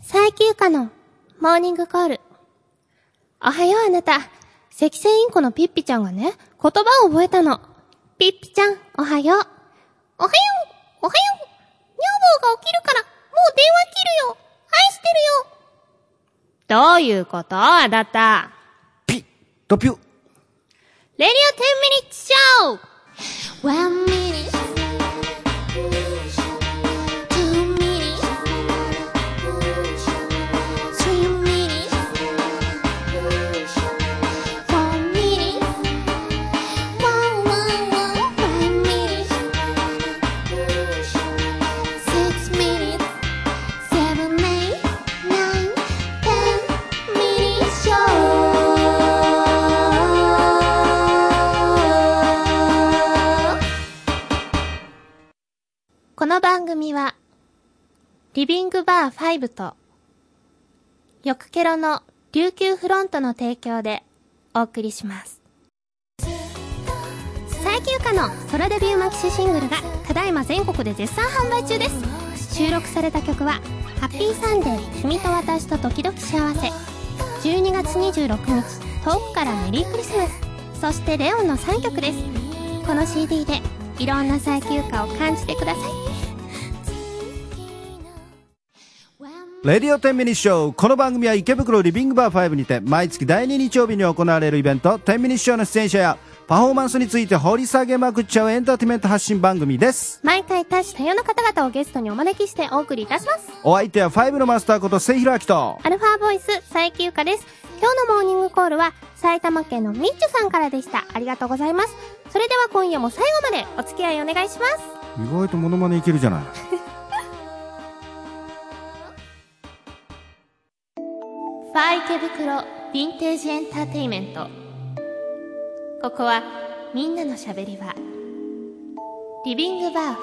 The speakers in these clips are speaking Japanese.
最休暇のモーニングコール。おはようあなた。赤線インコのピッピちゃんがね、言葉を覚えたの。ピッピちゃん、おはよう。おはよう、おはよう。女房が起きるから、もう電話切るよ。愛してるよ。どういうことあだった？ピッ、ドピュ。レディオ10ミニッツショー One minute, two 組は、リビングバー5と、よくケロの琉球フロントの提供でお送りします。最休暇のソロデビューマキシシングルがただいま全国で絶賛販売中です。収録された曲は、ハッピーサンデー君と私と時々幸せ。12月26日、遠くからメリークリスマス。そしてレオンの3曲です。この CD でいろんな最休暇を感じてください。レディオ10ミニッショー。この番組は池袋リビングバー5にて、毎月第2日曜日に行われるイベント、10ミニッショーの出演者や、パフォーマンスについて掘り下げまくっちゃうエンターテイメント発信番組です。毎回多種多様な方々をゲストにお招きしてお送りいたします。お相手は5のマスターこと、末広明と、アルファボイス最休暇です。今日のモーニングコールは埼玉県のみっちゅさんからでした。ありがとうございます。それでは今夜も最後までお付き合いお願いします。意外とモノマネいけるじゃない。ファー池袋ヴィンテージエンターテイメント。ここはみんなのしゃべり場。リビングバー5。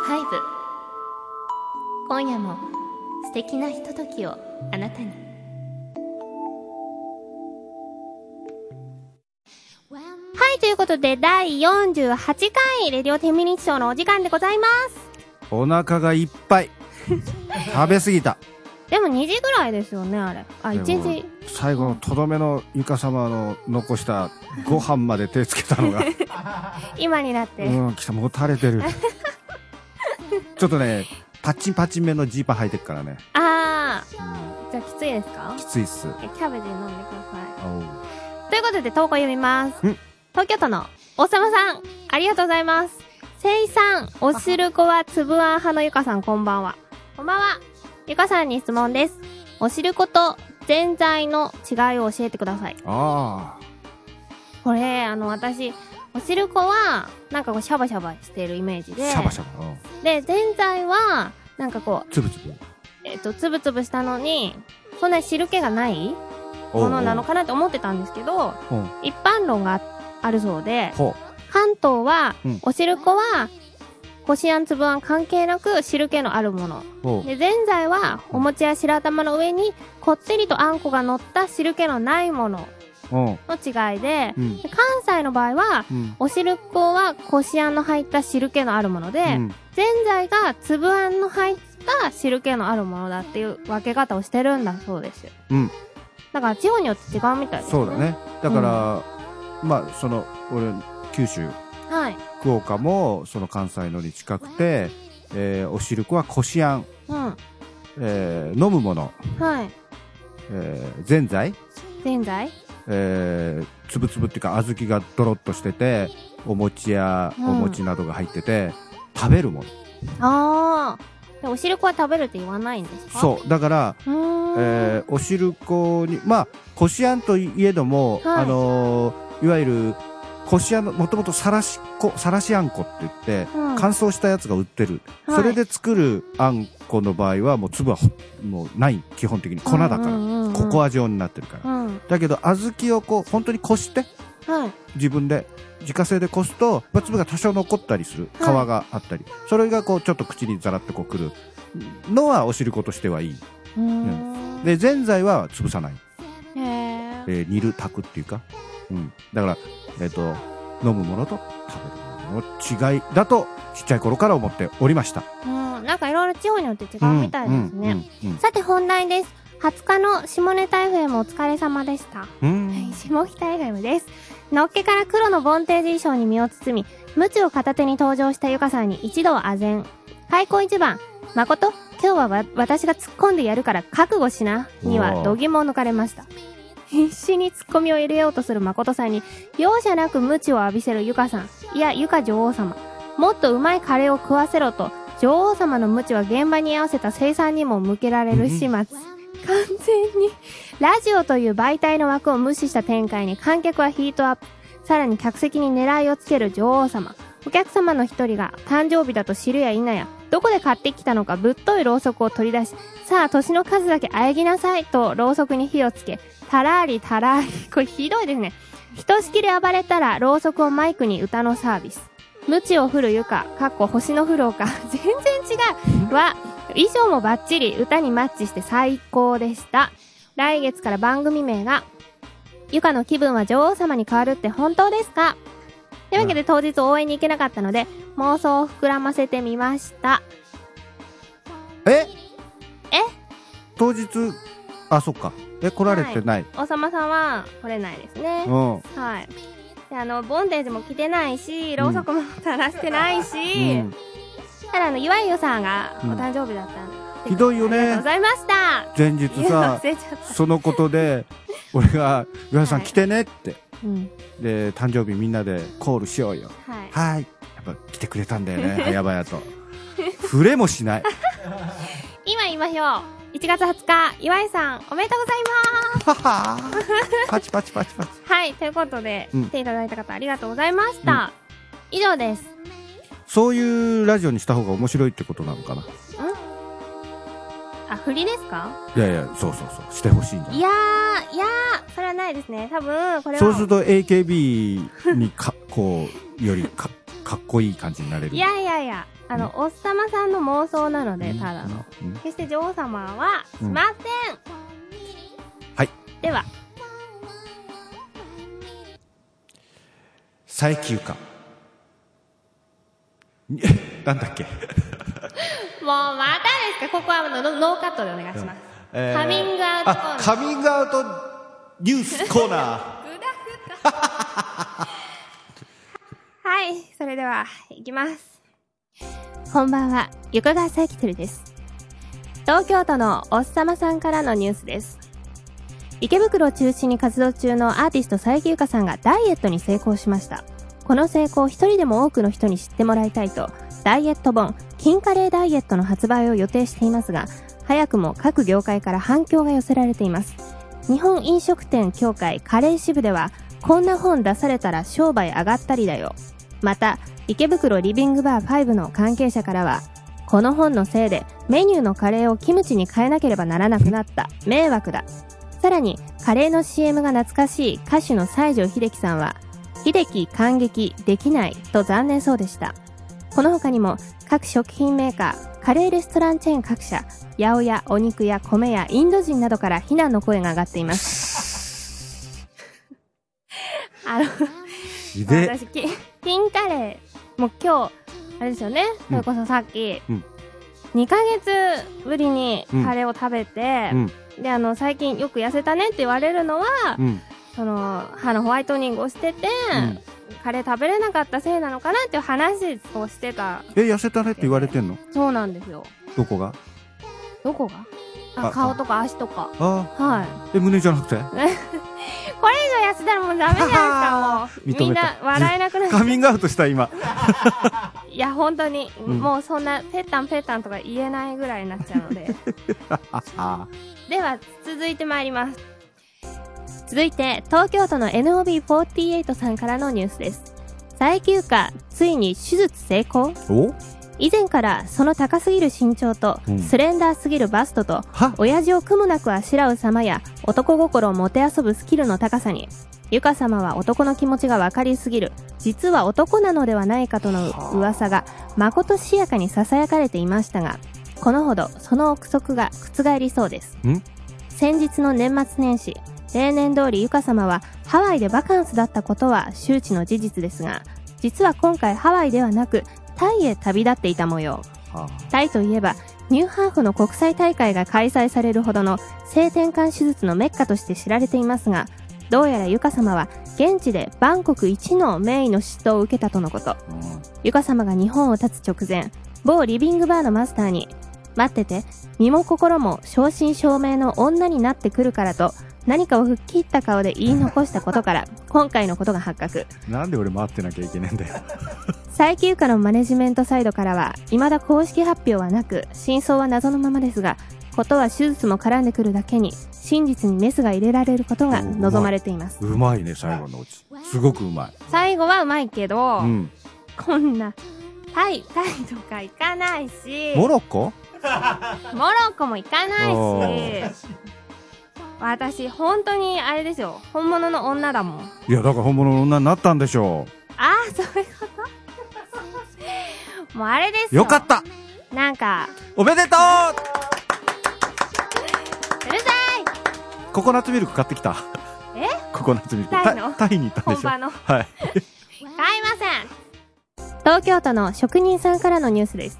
今夜も素敵なひとときをあなたに。はい、ということで、第48回、レディオテミニッショーのお時間でございます。お腹がいっぱい。食べ過ぎた。でも2時ぐらいですよね、あれ。あ、1でも時。最後のとどめのゆか様の残したご飯まで手つけたのが、今になって。うん、来た、もたれてる。ちょっとね、パッチンパッチン目のジーパン履いてるからね。あー。うんじゃあきついですか？きついっす。えキャベツ飲んでください。ということで投稿読みますん。東京都のおさまさん、ありがとうございます。せいさん、おしるこはつぶあん派のゆかさんこんばんは。こんばんは。ゆかさんに質問です。おしることぜんざいの違いを教えてください。あこれ、あの、私、おしるこは、なんかこう、シャバシャバしてるイメージあ、で。シャバシャバ。うんで、ぜんざいは、なんかこう、つぶつぶ。えっと、つぶつぶしたのに、そんなに汁気がないものなのかなって思ってたんですけど、一般論があるそうで、ほ関東は、うんお汁粉は、こしあんつぶあん関係なく汁気のあるもの。で、ぜんざいは、お餅や白玉の上に、こってりとあんこが乗った汁気のないものうん。の違いで、うん。で関西の場合は、うん。お汁粉はこしあんの入った汁気のあるもので、うんぜんざいがつぶあんの入った汁気のあるものだっていう分け方をしてるんだそうです。うん。だから地方によって違うみたいです、そうだ。ね。だから、まあ、その、俺、九州、はい。福岡も、その関西のに近くて、えーお汁粉はこしあん、うん。えー飲むもの、はい。えーぜんざい、ぜんざい？えーつぶつぶっていうか小豆がドロッとしててお餅やおうん餅などが入ってて、食べるものああ。でお汁粉は食べるって言わないんですか？う。そうだから。えーお汁粉にまあこしあんといえども、はいあのーいわゆるこしあんのもともとさらしこさらしあんこって言って、うん乾燥したやつが売ってる、はいそれで作るあんこの場合はもう粒はほもうない基本的に。粉だから、ココア状になってるから、うん。だけど小豆をこう本当にこしてはい。自分で自家製でこすと、まあ、粒が多少残ったりする。皮はい。があったり、それがこうちょっと口にザラッとこうくる。のはお汁粉としてはいい、うーん。でぜんざいは潰さない。えー煮る炊くっていうか、うん、だから、えっと飲むものと食べるものの違いだとちっちゃい頃から思っておりましたうん。なんかいろいろ地方によって違うみたいですね。さて本題です。20日の下ネタ FM お疲れ様でした。うん。はい、下北 FM です。のっけから黒のボンテージ衣装に身を包み、ムチを片手に登場したゆかさんに一度は唖然。開口一番、誠今日はわ私が突っ込んでやるから覚悟しな、には度肝を抜かれました。必死に突っ込みを入れようとする誠さんに、容赦なくムチを浴びせるゆかさん。いや、ゆか女王様。もっとうまいカレーを食わせろと、女王様のムチは現場に合わせた生産にも向けられる始末。完全に、ラジオという媒体の枠を無視した展開に観客はヒートアップ。さらに客席に狙いをつける女王様。お客様の一人が誕生日だと知るや否や、どこで買ってきたのかぶっといろうそくを取り出し、さあ年の数だけあえぎなさいとろうそくに火をつけ、たらーりたらーり。これひどいですね。ひとしきり暴れたらろうそくをマイクに歌のサービス。無知を降るゆか、かっこ星の降る丘。全然違う。は、衣装もバッチリ歌にマッチして最高でした。来月から番組名が、ゆかの気分は女王様に変わるって本当ですか？というわけで当日応援に行けなかったので、妄想を膨らませてみました。え？え？当日、あ、そっか。え、来られてない。おさまさんは来れないですね。うん。はい。で、あの、ボンデージも着てないし、ろうそくも垂らしてないし、うん。ただあの、いわゆさんがおうん誕生日だったんで。ひどいよありがとうごね。ざいました。前日さ。そのことで、俺が、岩井さんはい来てねって。うん。で、誕生日みんなでコールしようよ。はい。はい。やっぱ来てくれたんだよね、早々と。触れもしない。今言いましょう。1月20日、岩井さん、おめでとうございます。はは パチパチパチパチ。はい、ということで、うん来ていただいた方ありがとうございました。以上です。そういうラジオにした方が面白いってことなのかな。あ、振りですか？いやいや、そうそうそう。してほしいんじゃないいやー、いやー、それはないですね。多分、これは。そうすると AKB にか、こう、よりか、かっこいい感じになれる。いやいやいや、あの、おっさまさんの妄想なので、ただの。うん。決して女王様はしません。はい。では、最休暇。になんだっけ、もうまたですか？ここはノノーカットでお願いします。えーカミングアウトコーナーあ、カミングアウトニュースコーナー。はい、それでは、いきます。こんばんは、ゆかがさきてるです。東京都のおっさまさんからのニュースです。池袋を中心に活動中のアーティスト佐伯ゆかさんがダイエットに成功しました。この成功を一人でも多くの人に知ってもらいたいと、ダイエット本、金カレーダイエットの発売を予定していますが、早くも各業界から反響が寄せられています。日本飲食店協会カレー支部では、こんな本出されたら商売上がったりだよ。また、池袋リビングバー5の関係者からは、この本のせいでメニューのカレーをキムチに変えなければならなくなった。迷惑だ。さらに、カレーの CM が懐かしい歌手の西城秀樹さんは、秀樹感激できないと残念そうでした。この他にも、各食品メーカー、カレーレストランチェーン各社、八百屋、お肉や米やインド人などから非難の声が上がっています。あの、私き金カレーもう今日あれですよね。それこそさっき、うん。2ヶ月ぶりにカレーを食べてう、ん。であの最近よく痩せたねって言われるのは、うん。その歯のホワイトニングをしてて、うん。カレー食べれなかったせいなのかなっていう話をしてた。え、痩せたねって言われてんの？そうなんですよ。どこが？どこが？ああ顔とか足とか。あ。はい。え、胸じゃなくて？これ以上痩せたらもうダメじゃないですかもう。みんな笑えなくなっちゃう。カミングアウトした今。いや、本当に、うん。もうそんな、ペッタンペッタンとか言えないぐらいになっちゃうので。あでは、続いて参ります。続いて、東京都の NOB48 さんからのニュースです。最休暇、ついに手術成功？お？以前からその高すぎる身長と、うん。スレンダーすぎるバストと、は？親父を苦もなくあしらう様や男心をもてあそぶスキルの高さに、ゆか様は男の気持ちがわかりすぎる、実は男なのではないかとの噂が、まことしやかに囁かれていましたが、このほどその憶測が覆りそうです。ん？先日の年末年始、例年通りゆか様はハワイでバカンスだったことは周知の事実ですが、実は今回ハワイではなく、タイへ旅立っていた模様。あタイといえば、ニューハーフの国際大会が開催されるほどの性転換手術のメッカとして知られていますが、どうやらゆか様は現地でバンコク一の名医の嫉妬を受けたとのこと。ゆか様が日本を立つ直前、某リビングバーのマスターに、待ってて、身も心も正真正銘の女になってくるからと、何かを吹っ切った顔で言い残したことから、今回のことが発覚。なんで俺待ってなきゃいけねえんだよ。最休暇のマネジメントサイドからは、未だ公式発表はなく、真相は謎のままですが、ことは手術も絡んでくるだけに、真実にメスが入れられることが望まれています。うまいね、最後のうち。すごくうまい。最後はうまいけど、うん。こんな、タイ、タイとか行かないし、モロッコ？モロッコも行かないおし、私、本当にあれですよ、本物の女だもん。いや、だから本物の女になったんでしょああ、そういうこと？もうあれですう。よ。よかったなんか、おめでとうるさうココナッツミルク買ってきた。え？ココナッツミルク。タイの？タタイに行ったんでしょ？本場の。はい。い買いません東京都の職人さんからのニュースです。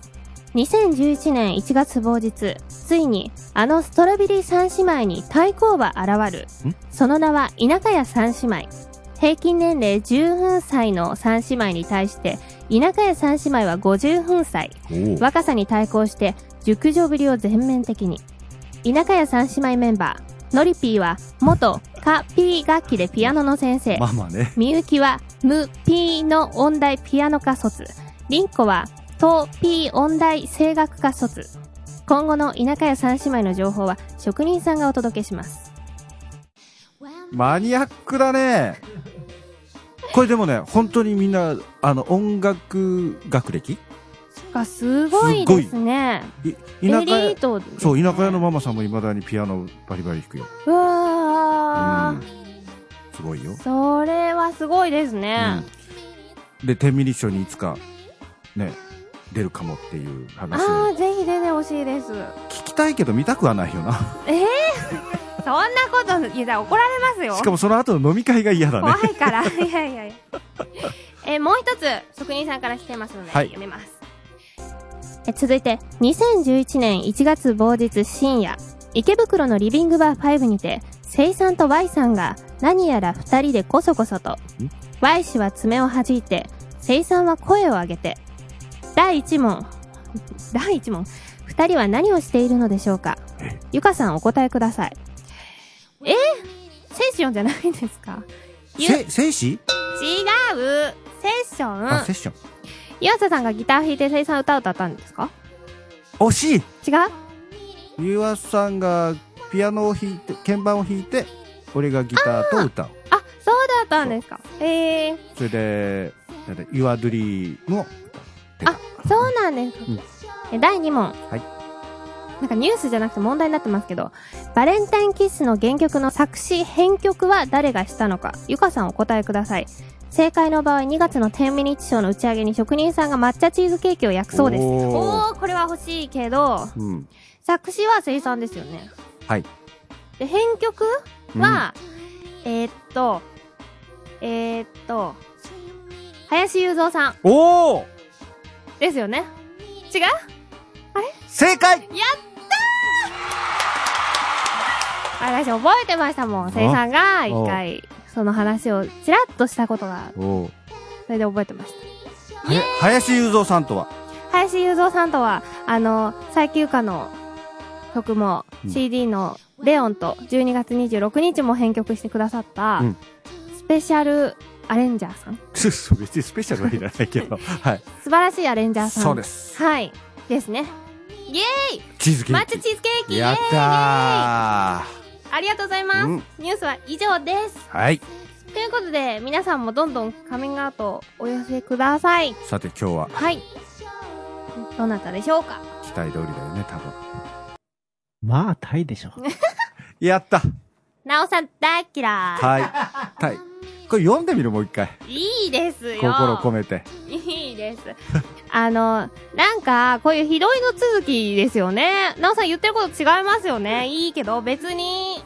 2011年1月某日、ついに、あのストロベリー三姉妹に対抗馬現るん？その名は、田舎屋三姉妹。平均年齢10歳の三姉妹に対して、田舎屋三姉妹は50歳。おお。若さに対抗して熟女ぶりを全面的に田舎屋三姉妹メンバーのりぴーは元カピー楽器でピアノの先生まあまあね。みゆきはムピーの音大ピアノ科卒りんこはトピー音大声楽科卒今後の田舎屋三姉妹の情報は職人さんがお届けしますマニアックだね。これでもね、本当にみんな、あの、音楽学歴？がすごいですねいエ田舎リ屋ートですねそう、田舎屋のママさんも未だにピアノバリバリ弾くよ。うわー、うん。すごいよ。それはすごいですね、うん。で、天秤賞にいつか、ね、出るかもっていう話あをあ、ぜひ出てほしいです。聞きたいけど見たくはないよな。ええそんなこと言ったら怒られますよ。しかもその後の飲み会が嫌だね怖。いから。いやいやいや。え、もう一つ、職人さんから来てますので、はい読みます。え、続いて、2011年1月某日深夜、池袋のリビングバー5にて、セイさんと Y さんが何やら二人でこそこそと、Y 氏は爪を弾いて、セイさんは声を上げて、第一問、第一問、二人は何をしているのでしょうか？え？ゆかさんお答えください。え？セッションじゃないんですか？ゆ違うせ、静止セッショあ、ンセッション。岩佐さんがギター弾いてセイさん歌を歌ったんですか？惜しい違う？ゆわさんがピアノを弾いて、鍵盤を弾いて、俺がギターと歌う。あ、そうだったんですかえー、それで、なんだ、ユアドリーも歌ってた。あ、そうなんです。うんえ第2問。はい。なんかニュースじゃなくて問題になってますけど、バレンタインキッスの原曲の作詞、編曲は誰がしたのか、ゆかさんお答えください。正解の場合、2月の10ミニッチショーの打ち上げに職人さんが抹茶チーズケーキを焼くそうです。おーおー、これは欲しいけど、うん。作詞は生産ですよね。はい。で、編曲は、えーっと、えーっと、林雄三さんおおですよね。違う？正解やったー私覚えてましたもん。せいさんが一回、その話をちらっとしたことが、それで覚えてました。林雄三さんとは？林雄三さんとは、あの、最休暇の曲もうん CD のレオンと12月26日も編曲してくださったうん、スペシャルアレンジャーさん。別にスペシャルはいらないけど。はい。素晴らしいアレンジャーさん。そうです。はい。ですね。イエーイチーズケーキ。抹茶チーズケーキやったーありがとうございます。うんニュースは以上です。はい。ということで、皆さんもどんどんカミングアウトをお寄せください。さて今日ははい。どなたでしょうか？期待通りだよね、多分。まあ、タイでしょ。やった なおさん大嫌はい。はい。これ読んでみるもう一回。い。いいですよ。心込めて。いいです。あの、なんか、こういうひどいの続きですよね。なおさん言ってること違いますよね。いいけど、別に。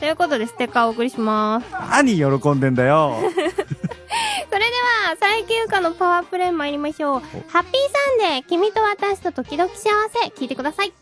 ということで、ステッカーをお送りします。何喜んでんだよ。それであ、佐伯ゆかのパワープレイ参りましょう。ハッピーサンデー、君と私と時々幸せ、聞いてください。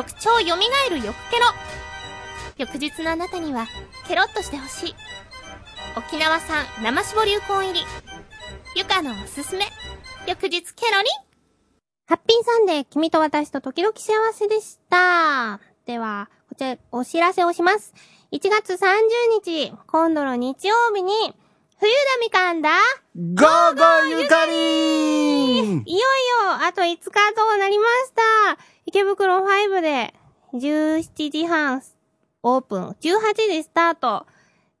翌朝蘇る翌ケロ。翌日のあなたにはケロッとしてほしい。沖縄産生搾りうこん入り。ゆかのおすすめ。翌日ケロリハッピーサンデー、君と私と時々幸せでした。では、こちらお知らせをします。1月30日、今度の日曜日に、冬だみかんだゴーゴーゆかりいよいよ、あと5日となりました。池袋5で、17時半オープン、18時スタート。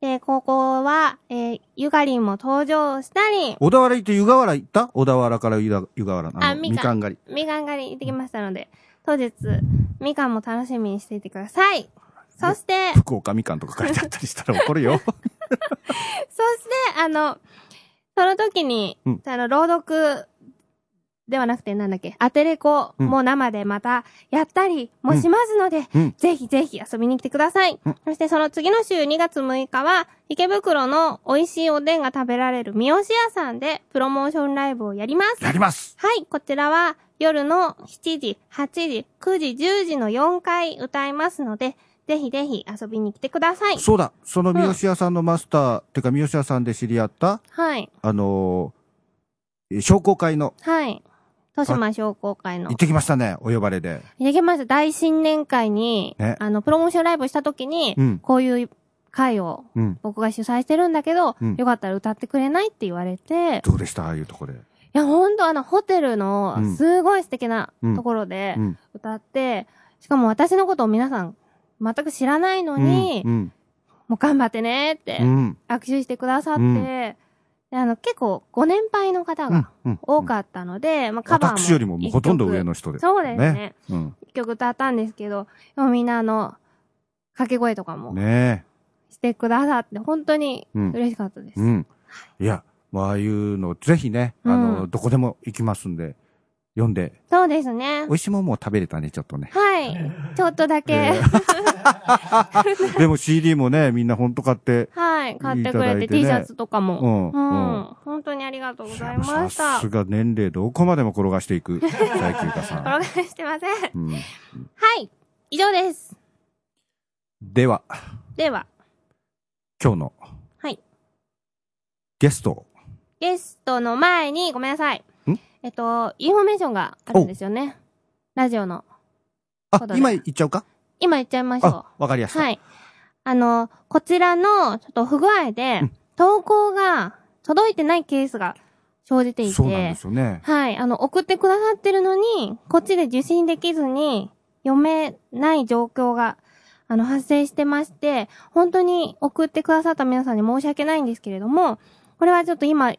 で、ここは、えーゆかりんも登場したり、小田原行って湯河原行った？小田原から湯河原の。あの、あみかんみかん狩り。みかん狩り行ってきましたので、当日、みかんも楽しみにしていてください。そして、福岡みかんとか書いてあったりしたら怒るよ。そして、あの、その時に、うんあの、朗読ではなくてなんだっけ、アテレコも生でまたやったりもしますので、うん。ぜひぜひ遊びに来てください。うんそしてその次の週2月6日は、池袋の美味しいおでんが食べられる三好屋さんでプロモーションライブをやります。やりますはい、こちらは夜の7時、8時、9時、10時の4回歌いますので、ぜひぜひ遊びに来てください。そうだ、その三好屋さんのマスター、てか三好屋さんで知り合った、はい、あのー、え商工会の、はい。豊島商工会の行っ。てきましたね、お呼ばれで。できました。大新年会に、ねあの、プロモーションライブした時に、うんこういう会をうん。僕が主催してるんだけど、うんよかったら歌ってくれないって言われて、どうでした？ああいうとこで。いや、ほんとあの、ホテルうのん、すごい素敵なうんところでうん。歌って、しかも私のことを皆さん全く知らないのに、うん。もう頑張ってねってうん。握手してくださって、あの、結構ご年配の方うんが。うん。多かったので、まあ、カバーも。私よりもほとんど上の人です。そうですね。うん。一曲歌ったんですけど、でもみんなあの、掛け声とかもねしてくださって、本当に。嬉しかったです。うん。いや、もうああいうの、ぜひね、あうの、んどこでも行きますんで、読んで、そうですね美。味しいもんもう食べれたね、ちょっとね。はい。ちょっとだけ、え でも CD もね、みんなほんと買って、はい。買ってくれていただいてね T シャツとかも。うんうん。うん本当にありがとうございました。さすが年齢どこまでも転がしていく、最休暇さ転がん。してません。うん、はい。以上です。では、では、今日のはい。ゲストを、ゲストの前に、ごめんなさいん。えっと、インフォメーションがあるんですよね。ラジオの。あ今言っちゃうか？今言っちゃいましょあ、わかりやう。すい。はい。あの、こちらの、ちょっと不具合でうん、投稿が届いてないケースが生じていて、そうなんですよね。はい。あの、送ってくださってるのに、こっちで受信できずに、読めない状況が、あの、発生してまして、本当に送ってくださった皆さんに申し訳ないんですけれども、これはちょっと今、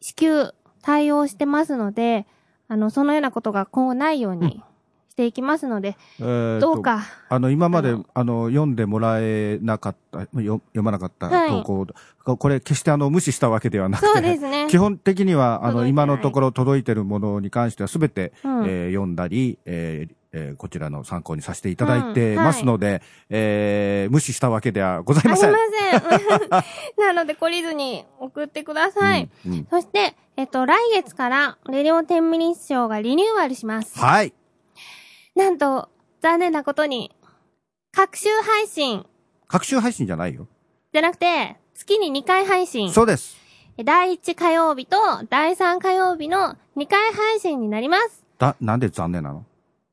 至急対応してますので、あの、そのようなことが今後ないようにしていきますので、えーとどうか、あの、今まであの、読んでもらえなかった、よ読まなかったはい。投稿、ここれ決してあの、無視したわけではなくて、そうですね。基本的には、あの、今のところ届いてるものに関してはすべて、うん。えー読んだり、えーえーこちらの参考にさせていただいてますので、えー無視したわけではございません。ありません。なので、懲りずに送ってください。うんうんそして、えっと、来月から、レディオ10ミニッショーがリニューアルします。はい。なんと、残念なことに、各週配信各週配信じゃないよ。じゃなくて、月に2回配信。そうです。第1火曜日と第3火曜日の2回配信になります。だ、なんで残念なの？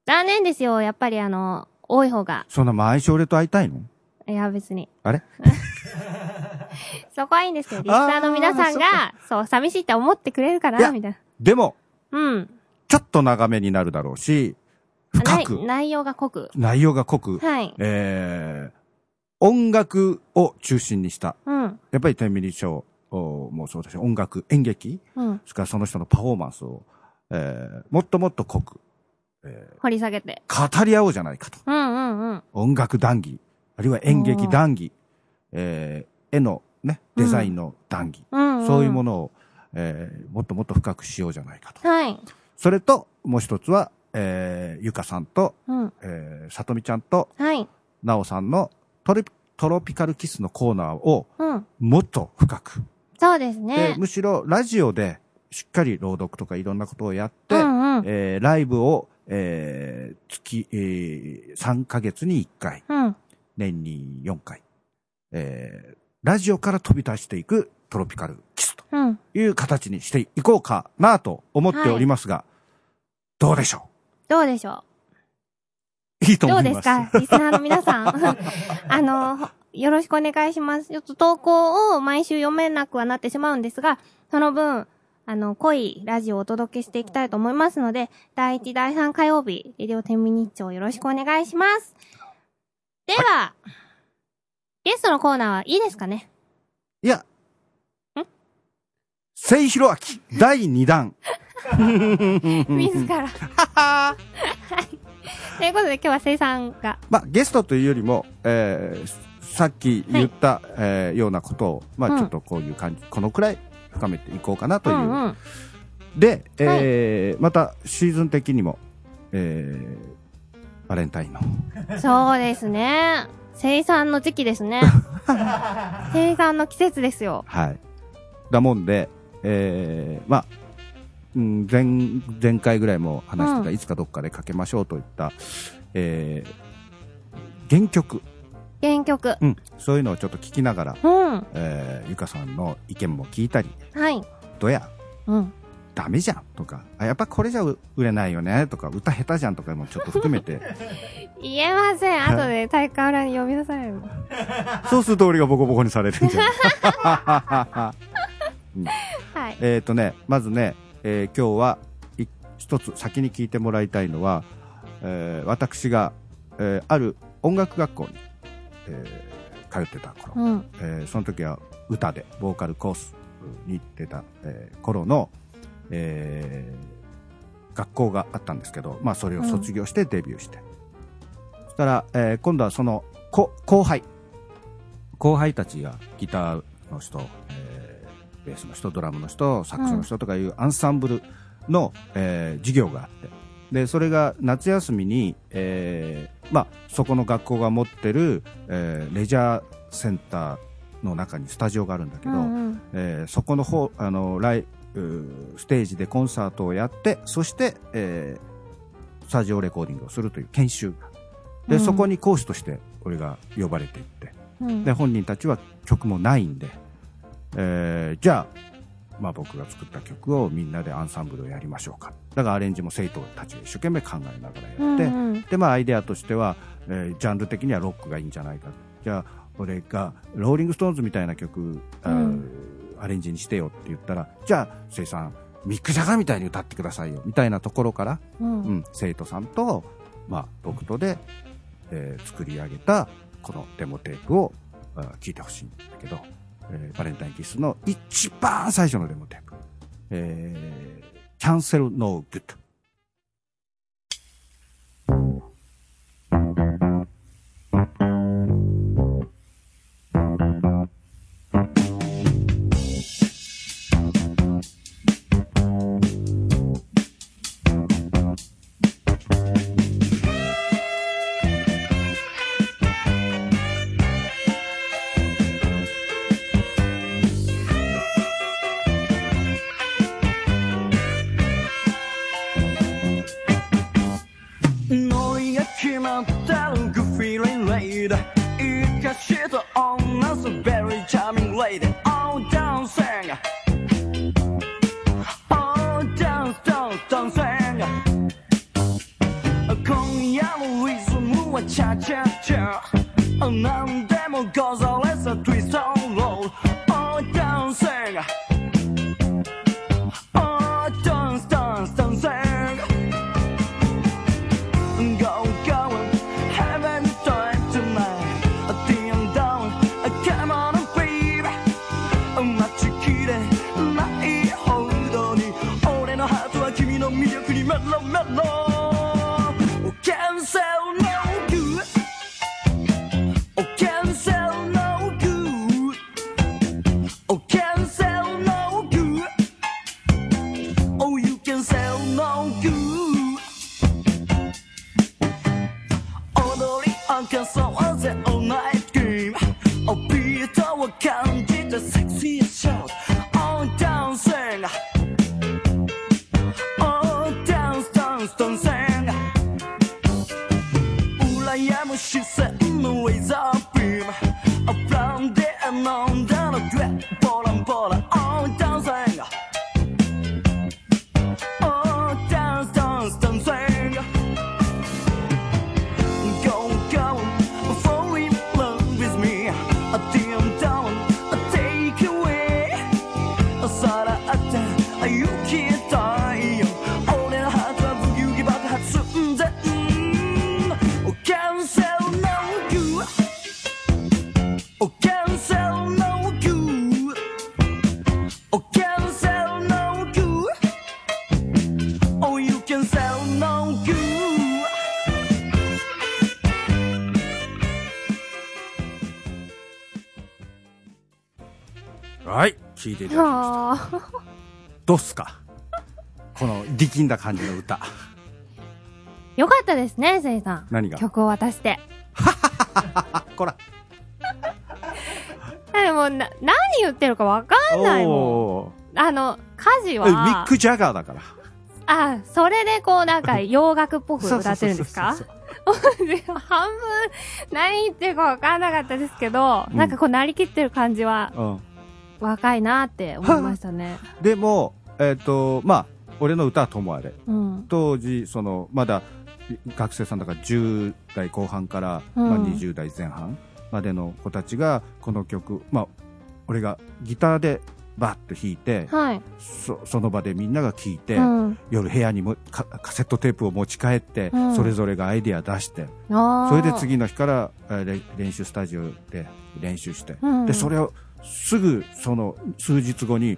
残念ですよ。やっぱりあの、多い方が。そんな毎週俺と会いたいの？いや、別に。あれ？そこはいいんですけど、リスナーの皆さんが、そう、寂しいって思ってくれるかなみたいな。でも、うん。ちょっと長めになるだろうし、深内く、内容が濃く。内容が濃く、はい。えー、音楽を中心にした、うん。やっぱり天秤ショーもそうだし、音楽、演劇、うん。それからその人のパフォーマンスを、えー、もっともっと濃く、え掘り下げて。ー、語り合おうじゃないかと。うんうんうん。音楽談義、あるいは演劇談義、えー、絵のね、デザインの談義、うん、うん。そういうもの。のを、えー、もっともっと深くしようじゃないかと。はい。それと、もう一つは、えー、ゆかさんと、うん。えー、さとみちゃんと、はい。なおさんのトロピトロピカルキスのコーナーをうん。もっと深く。そうですでね。むしろラジオでしっかり朗読とかいろんなことをやって、うんうん。えーライブを、えー月、えー3ヶ月に1回、うん。年に4回、えーラジオから飛び出していくトロピカルキスとうん。いう形にしていこうかなと思っておりますが、どうでしょどうでしょう？いいとうど思います。うですか？リスナーの皆さん。あの、よろしくお願いします。ちょっと投稿を毎週読めなくはなってしまうんですが、その分、あの、濃いラジオをお届けしていきたいと思いますので、第1、第3火曜日、レディオ天秤日朝よろしくお願いします。では、ゲストのコーナーはいいですかね？いや、聖弘明第2弾。自ら。はい。ということで今日は生産が。まあ、ゲストというよりも、えーさっき言った、えーようなことを、まあ、うんちょっとこういう感じ、このくらい深めていこうかなという。うんうん。で、えーまたシーズン的にも、えーバレンタインの。そうですね。生産の時期ですね。生産の季節ですよ。はい。だもんで、えーまあ、うん、前、前回ぐらいも話してた、うんいつかどっかでかけましょうといった、えー原曲、原曲。うん、そういうのをちょっと聞きながら、うん。えーゆかさんの意見も聞いたり、はい。どや、うん。ダメじゃんとか、あやっぱこれじゃ売れないよねとか、歌下手じゃんとかもちょっと含めて、言えません。後で体育館裏に呼び出される。そうすると俺がボコボコにされるんじゃない、うんはい。えっとね、まずね、えー今日はい一つ先に聞いてもらいたいのは、えー私が、えーある音楽学校に、えー通ってた頃、うん。えーその時は歌でボーカルコースに行ってた、えー頃の、えー学校があったんですけど、まあ、それを卒業してデビューして、そしたら、えー今度はそのこ後輩。後輩たちがギターの人、えーベースの人ドラムの人サックスの人とかいうアンサンブルの、えー授業があって。でそれが夏休みに、えーまあ、そこの学校が持ってる、えーレジャーセンターの中にスタジオがあるんだけど、うんうん。えーそこの方あのライステージでコンサートをやってそして、えースタジオレコーディングをするという研修が。で、うん。そこに講師として俺が呼ばれていって。うん。で本人たちは曲もないんで、えーじゃあ、まあ、僕が作った曲をみんなでアンサンブルをやりましょうか。だからアレンジも生徒たちが一生懸命考えながらやって、うんうんでまあアイデアとしては、えージャンル的にはロックがいいんじゃないか。じゃあ俺がローリング・ストーンズみたいな曲、うん。アレンジにしてよって言ったらじゃあ瀬井さんミック・ジャガーみたいに歌ってくださいよみたいなところから、うん。うん、生徒さんと、まあ、僕とで、えー作り上げたこのデモテープをあー聞いてほしいんだけど、えーバレンタインキスの一番最初のデモテープ、えー、キャンセルノーグッド。魅力にメロメロはい聞いていただきました。はあ。どうっすか？この力んだ感じの歌。よかったですね、せいさん。何が？曲を渡して。あ こら。でもな、何言ってるかわかんないもん。あの、歌詞えミッは、ク・ジャガーだから。あ、それでこうなんか洋楽っぽく歌ってるんですか？半分、何言ってるかわかんなかったですけど、うん。なんかこうなりきってる感じはうん若いなって思いましたね。でも、ええっ、と、まあ、俺の歌はともあれ。うん。当時、その、まだ、学生さんだから10代後半から、うんまあ、20代前半までの子たちが、この曲、まあ、俺がギターでバッと弾いて、はい。そその場でみんなが聴いて、うん。夜部屋にもカカセットテープを持ち帰って、うんそれぞれがアイデア出して。それで次の日から練習スタジオで練習して、うんでそれをすぐその数日後に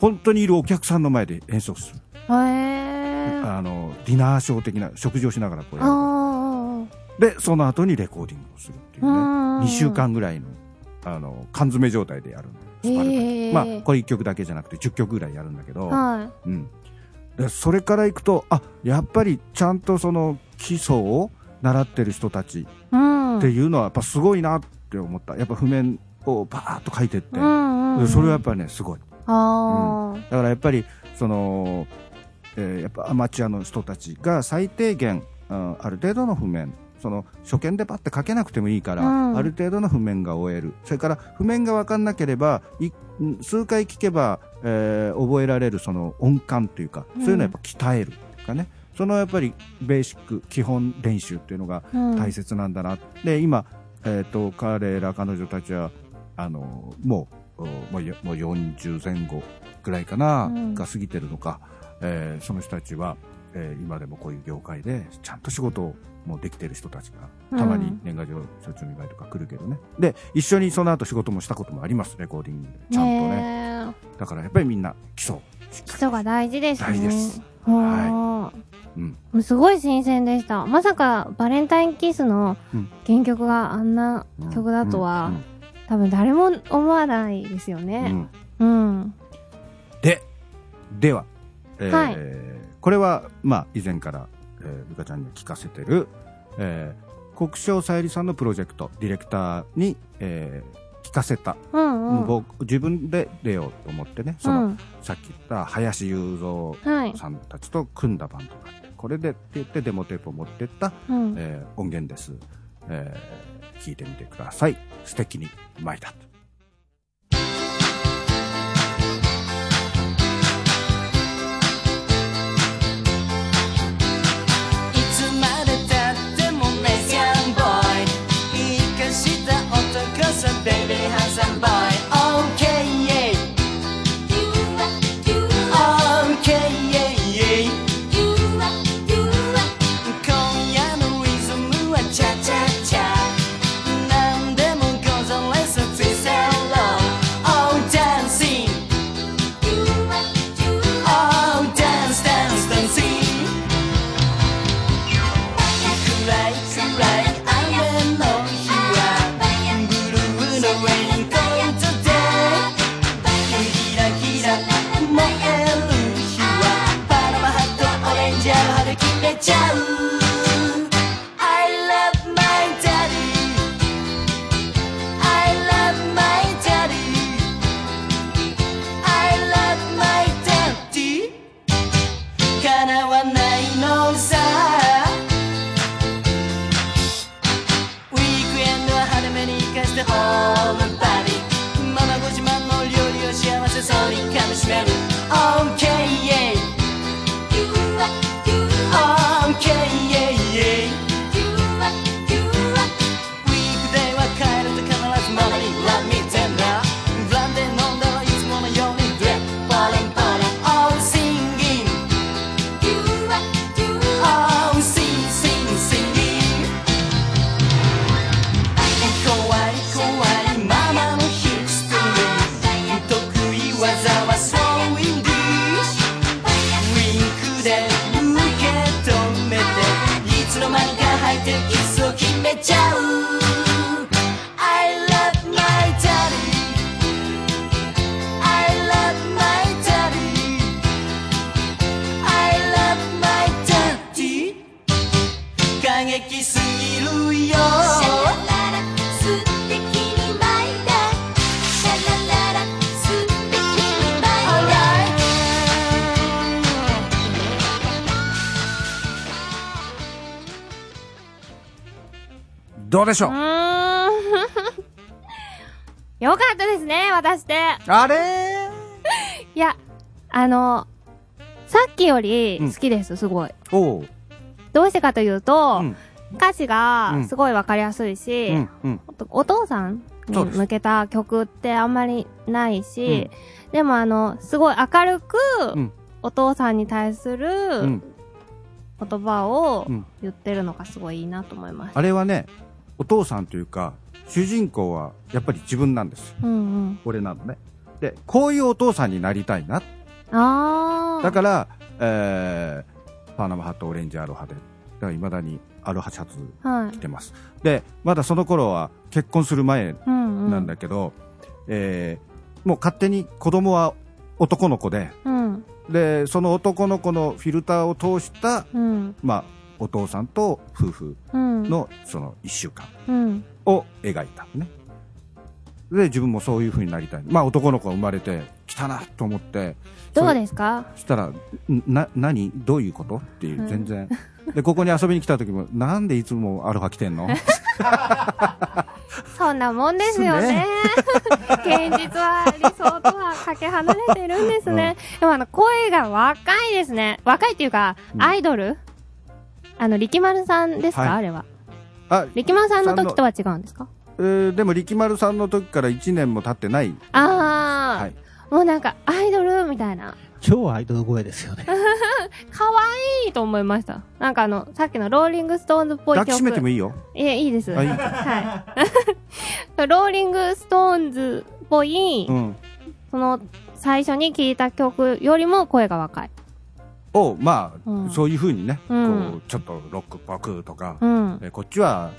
本当にいるお客さんの前で演奏する、へえ。ああのディナーショー的な食事をしながらこうやる。あ。でその後にレコーディングをするっていうね。うん。2週間ぐらいのあの缶詰状態でやるんです。スパルタ。へーまあこれ1曲だけじゃなくて10曲ぐらいやるんだけど、はうん、でそれからいくとあやっぱりちゃんとその基礎を習ってる人たち。っていうのはやっぱすごいなって思った。やっぱ譜面をバーッと書いてって、うんうん。それはやっぱりねすごい。あだからやっぱりその、えーやっぱアマチュアの人たちが最低限、うんある程度の譜面その初見でパッて書けなくてもいいから、うん。ある程度の譜面が終える。それから譜面が分かんなければ数回聞けば、えー覚えられるその音感というか、うん。そういうのをやっぱ鍛えるかね。そのやっぱりベーシック基本練習っていうのが大切なんだな、で今、えー、と彼ら彼女たちはあのもうおもうよもう40前後ぐらいかな、うん。が過ぎてるのか、えーその人たちは、えー今でもこういう業界でちゃんと仕事をもうできてる人たちがたまに年賀状所長見舞いとか来るけどね。で一緒にその後仕事もしたこともありますレコーディングで。ちゃんとね。ねだからやっぱりみんな基礎基礎が大事ですね。大事です。はり、うん、い。すごい新鮮でした。まさかバレンタインキスのうん。原曲があんな曲だとは、多分誰も思わないですよね。うんうん。で、では、えーはいこれは、まあ、以前から、えー、ルカちゃんに聞かせてる、えー、国生さゆりさんのプロジェクト、ディレクターに、えー聞かせた、うんうん。僕自分で出ようと思ってね、その、うん。さっき言った林雄三はい。さんたちと組んだバンドがあって、これでって言ってデモテープを持ってった、うん。えー音源です。えー聞いてみてください。素敵に舞いだ。どうでしょう？よかったですね、渡して。あれ？いや、あの、さっきより好きです、すごい。おう。どうしてかというと、うん歌詞うんがすごいわかりやすいし、うん。うん。お父さんに向けた曲ってあんまりないし、でもあの、すごい明るく、うんお父さんに対すうるん。言葉をうん言ってるのがすごいいいなと思いました。あれはね、お父さんというか、主人公はやっぱり自分なんですよ。うんうん。俺なのね。で、こういうお父さんになりたいな。あー。だから、えー、パナマハットオレンジアロハで、いまだにアロハシャツはい着。てます。で、まだその頃は結婚する前うんうん。なんだけど、えーもう勝手に子供は男の子で、うん。で、その男の子のフィルターを通した、うん。まあ、お父さんと夫婦うん。のその一週間うん。を描いたのね。で、自分もそういう風になりたい。まあ、男の子が生まれてきたなと思って、どうそですか？したら、んな、何？どういうこと？っていうう、ん全然。で、ここに遊びに来た時も、なんでいつもアロハ着てんの？そんなもんですよね。現実は理想とはかけ離れてるんですね。でもあの、声が若いですね。若いっていうか、うんアイドル？あの、力丸さんですか、はいあれは。あ、力丸さんの時とは違うんですか？えーでも力丸さんの時から1年も経ってない。あー、はい。もうなんか、アイドルみたいな。超アイドル声ですよね。可愛いと思いました。なんかあの、さっきのローリングストーンズっぽい曲。抱きしめてもいいよ。いや、いいです。あいいはい。ローリングストーンズっぽい、うん。その、最初に聴いた曲よりも声が若い。を、まあ、うんそういう風にね、うんこう、ちょっとロックっぽくとか、うん。えこっちは、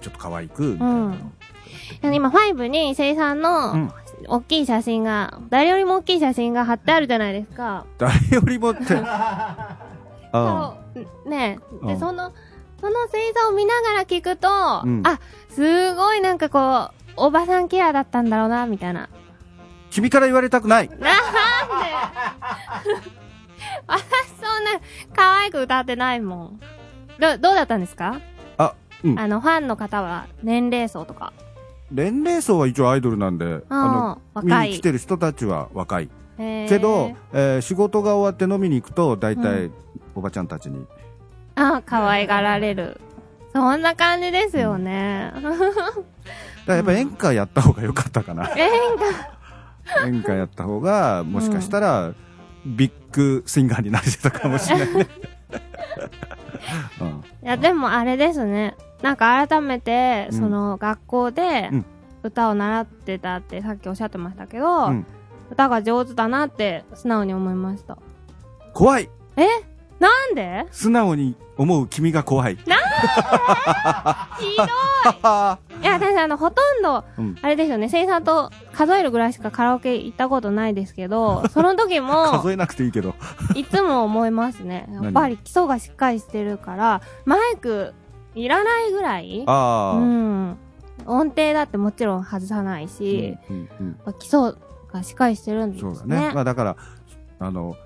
ちょっと可愛く、みたいなのを今、5に生産うのん、大きい写真が、誰よりも大きい写真が貼ってあるじゃないですか。誰よりもって。あそうねで、うんその、その星座を見ながら聞くと、うんあ、すごいなんかこう、おばさんケアだったんだろうな、みたいな。君から言われたくない。なんで？私そんな可愛く歌ってないもん。ど、どうだったんですか？あ、うん。あの、ファンの方は年齢層とか。年齢層は一応アイドルなんで、ああ、の、見若い。に来てる人たちは若い。へーけど、えー仕事が終わって飲みに行くと、大う体、おばちゃんたちに、あ、可愛がられる。そんな感じですよね。だからやっぱ演歌やった方が良かったかな。演歌。演歌やった方が、もしかしたら、ビッグシンガーになれてたかもしれない。ね。うん。いや、でもあれですね。なんか改めて、うん。その学校でうん。歌を習ってたってさっきおっしゃってましたけど、うん。歌が上手だなって素直に思いました。怖い。え？なんで？素直に思う君が怖い。ひどいいや、私あの、ほとんど、うんあれですよね、生産と数えるぐらいしかカラオケ行ったことないですけど、その時も数、えなくていいけど。いつも思いますね。やっ何ぱり基礎がしっかりしてるから、マイクいらないぐらい。うん。音程だってもちろん外さないし、うんうんやっぱ基礎がしっかりしてるんですね。そうだね。まあだから、あの、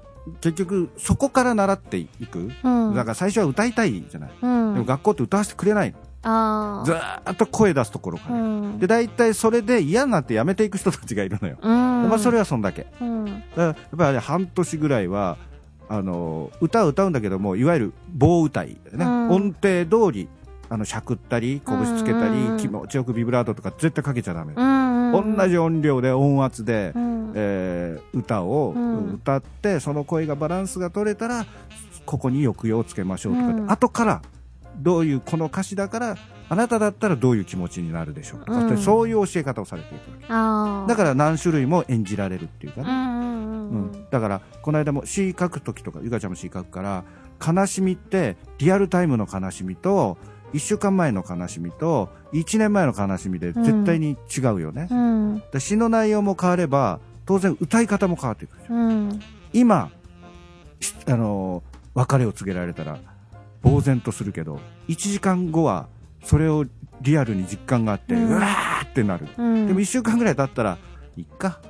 結局、そこから習っていく。うん。だから最初は歌いたいじゃない。うん。でも学校って歌わせてくれないの。ああ。ずーっと声出すところから。うん。で、大体それで嫌になってやめていく人たちがいるのよ。うん。まあそれはそんだけ。うん。だからやっぱり半年ぐらいは、あの、歌を歌うんだけども、いわゆる棒歌いね。うん音程通り、あの、しゃくったり、拳つけたり、うんうんうん気持ちよくビブラートとか絶対かけちゃダメ。うん。同じ音量で音圧で、うん。えー歌をうん歌って、その声がバランスが取れたら、ここに抑揚をつけましょうとかうん後から、どういう、この歌詞だから、あなただったらどういう気持ちになるでしょうとかうんそういう教え方をされていくわけ。だから何種類も演じられるっていうかね。うんうん。だから、この間も詩書くときとか、ゆかちゃんも詩書くから、悲しみって、リアルタイムの悲しみと、一週間前の悲しみと、一年前の悲しみで絶対に違うよね。詩の内容も変われば、当然歌い方も変わってくる。うん。今、しあのー別れを告げられたら、呆然とするけど、1時間後は、それをリアルに実感があって、ううんわーってなる。うん。でも1週間ぐらい経ったら、いっか。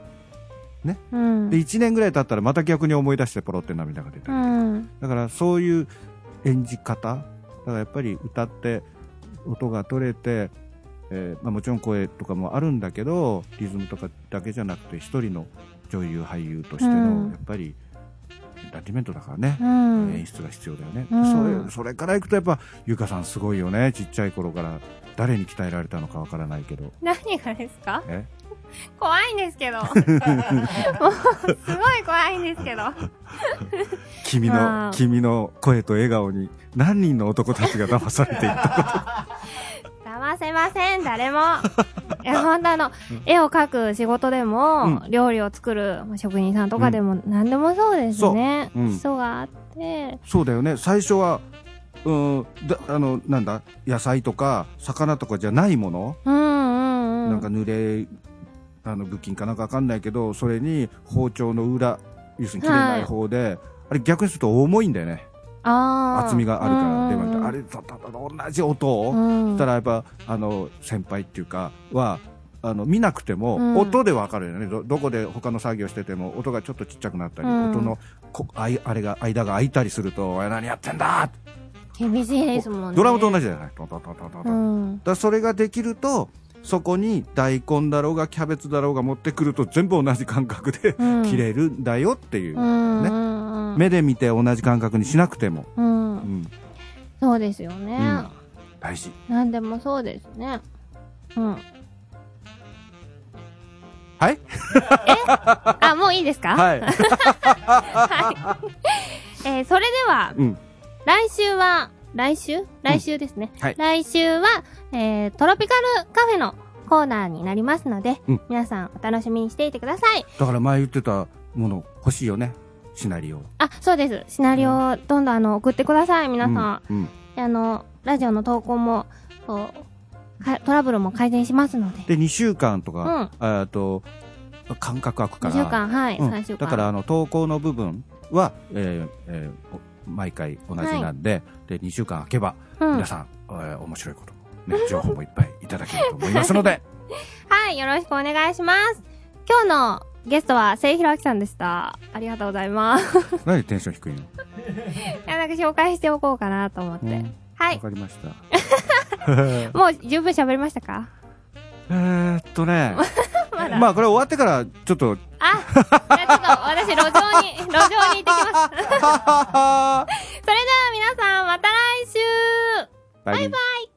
うん。で、1年ぐらい経ったらまた逆に思い出してポロって涙が出たり。うん。だからそういう演じ方。だからやっぱり歌って音が取れて、えーまあ、もちろん声とかもあるんだけど、リズムとかだけじゃなくて一人の女優俳優としての、うんやっぱりターテイメントだからね、うん。演出が必要だよね、うん。それそれからいくとやっぱゆかさんすごいよね。ちっちゃい頃から。誰に鍛えられたのかわからないけど。何がですか？え？怖いんですけど。もう、すごい怖いんですけど。君の君の声と笑顔に何人の男たちが騙されていったこと騙せません、誰も。いや、ほんとあの、絵を描く仕事でも、う料理を作るまあ職人さんとかでも、何でもそうですね。そう。うん。基礎があって、そうだよね。最初はうんだあのなんだ野菜とか魚とかじゃないもの、うんうんうん。なんか濡れあの部筋かなんかわかんないけどそれに包丁の裏要するに切れない。方で、あれ逆にすると重いんだよね厚みがあるから、うんで。もあれととと同じ音。を、うん。そしたらやっぱあの先輩っていうかはあの見なくても、うん。音でわかるよね。どどこで他の作業してても音がちょっとちっちゃくなったり、うん。音のこあいあれが間が空いたりすると「おい何やってんだ!」厳しいですもんね。ドラムと同じだよねトントントントントントうンん。だそれができるとそこに大根だろうがキャベツだろうが持ってくると全部同じ感覚でうん。切れるんだよっていう、うん。ね目で見て同じ感覚にしなくても、うん。う。ん、そうですよね。うん。大事。なんでもそうですね。うん。はい？あ、もういいですか？はい、はい。えーそれでは、うん、来週は、来週？来週ですね。はい。来週は、えー、トロピカルカフェのコーナーになりますので、うん。皆さんお楽しみにしていてください。だから前言ってたもの欲しいよねシナリオあ、そうです。シナリオをどんどんあの送ってください、皆さん。うんうんあの、ラジオの投稿も、トラブルも改善しますので。で2週間とか、えっと間隔空くか2ら週間、はい、うん3週間。だからあの投稿の部分は、えーえーお毎回同じなんで,、で2週間空けば、うん皆さん、えー面白いことも、ね、情報もいっぱいいただけると思いますので はい、よろしくお願いします。今日のゲストは、せいひろあきさんでした。ありがとうございます。い何でテンション低いの？や、なんか紹介しておこうかなと思って。うんはい。わかりました もう十分喋りましたか？えーっとね まだ。まあこれ終わってからちょっとあ、じゃあちょっと私路上に、路上に行ってきます。それでは皆さん、また来週バイバイ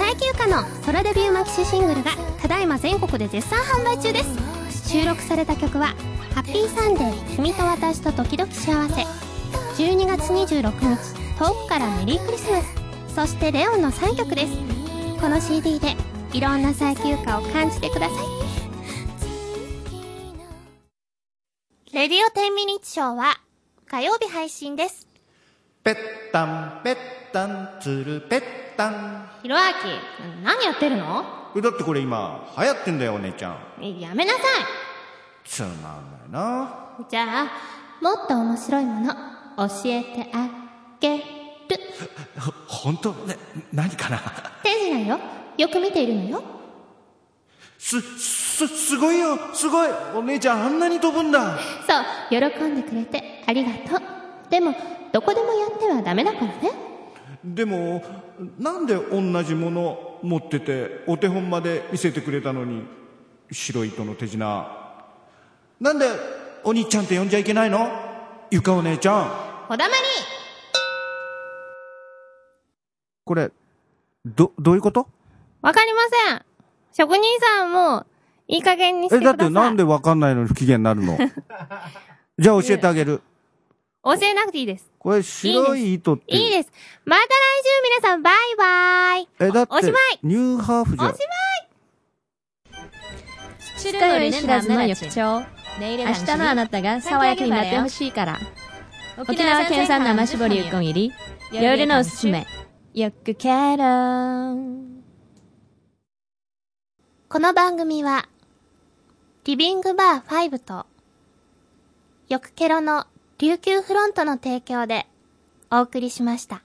最休暇のソロデビューマキシシングルがただいま全国で絶賛販売中です。収録された曲は「ハッピーサンデー君と私と時々幸せ」12月26日遠くからメリークリスマス。そしてレオンの3曲です。この CD でいろんな最休暇を感じてください。レディオ10ミニッツショーは火曜日配信です。ペッタンペッタンツルペッタンひろあき何やってるの？えだってこれ今流行ってんだよお姉ちゃんやめなさいつまんないなじゃあ、もっと面白いもの、教えてあげる。本当？ね何かな？手品よ。よく見ているのよ。すすすごいよすごいお姉ちゃんあんなに飛ぶんだそう、喜んでくれてありがとう。でも、どこでもやってはダメだからね。でもなんで同じもの持っててお手本まで見せてくれたのに白い糸の手品。なんでお兄ちゃんって呼んじゃいけないの？ゆかお姉ちゃん。こだまり。これどどういうこと？わかりません。職人さんも、いい加減にしてえください。だってなんでわかんないのに不機嫌になるの？じゃあ教えてあげる教えなくていいです。これ白い糸って。いいです。また来週皆さん、バイバイ。えだっておしまい。ニューハーフじゃおし知るより知らずの翌朝明日のあなたが爽やかになってほしいから。沖縄県産生搾りうこん入り夜のおすすめよくケロこの番組は、リビングバー5と、よくケロの琉球フロントの提供でお送りしました。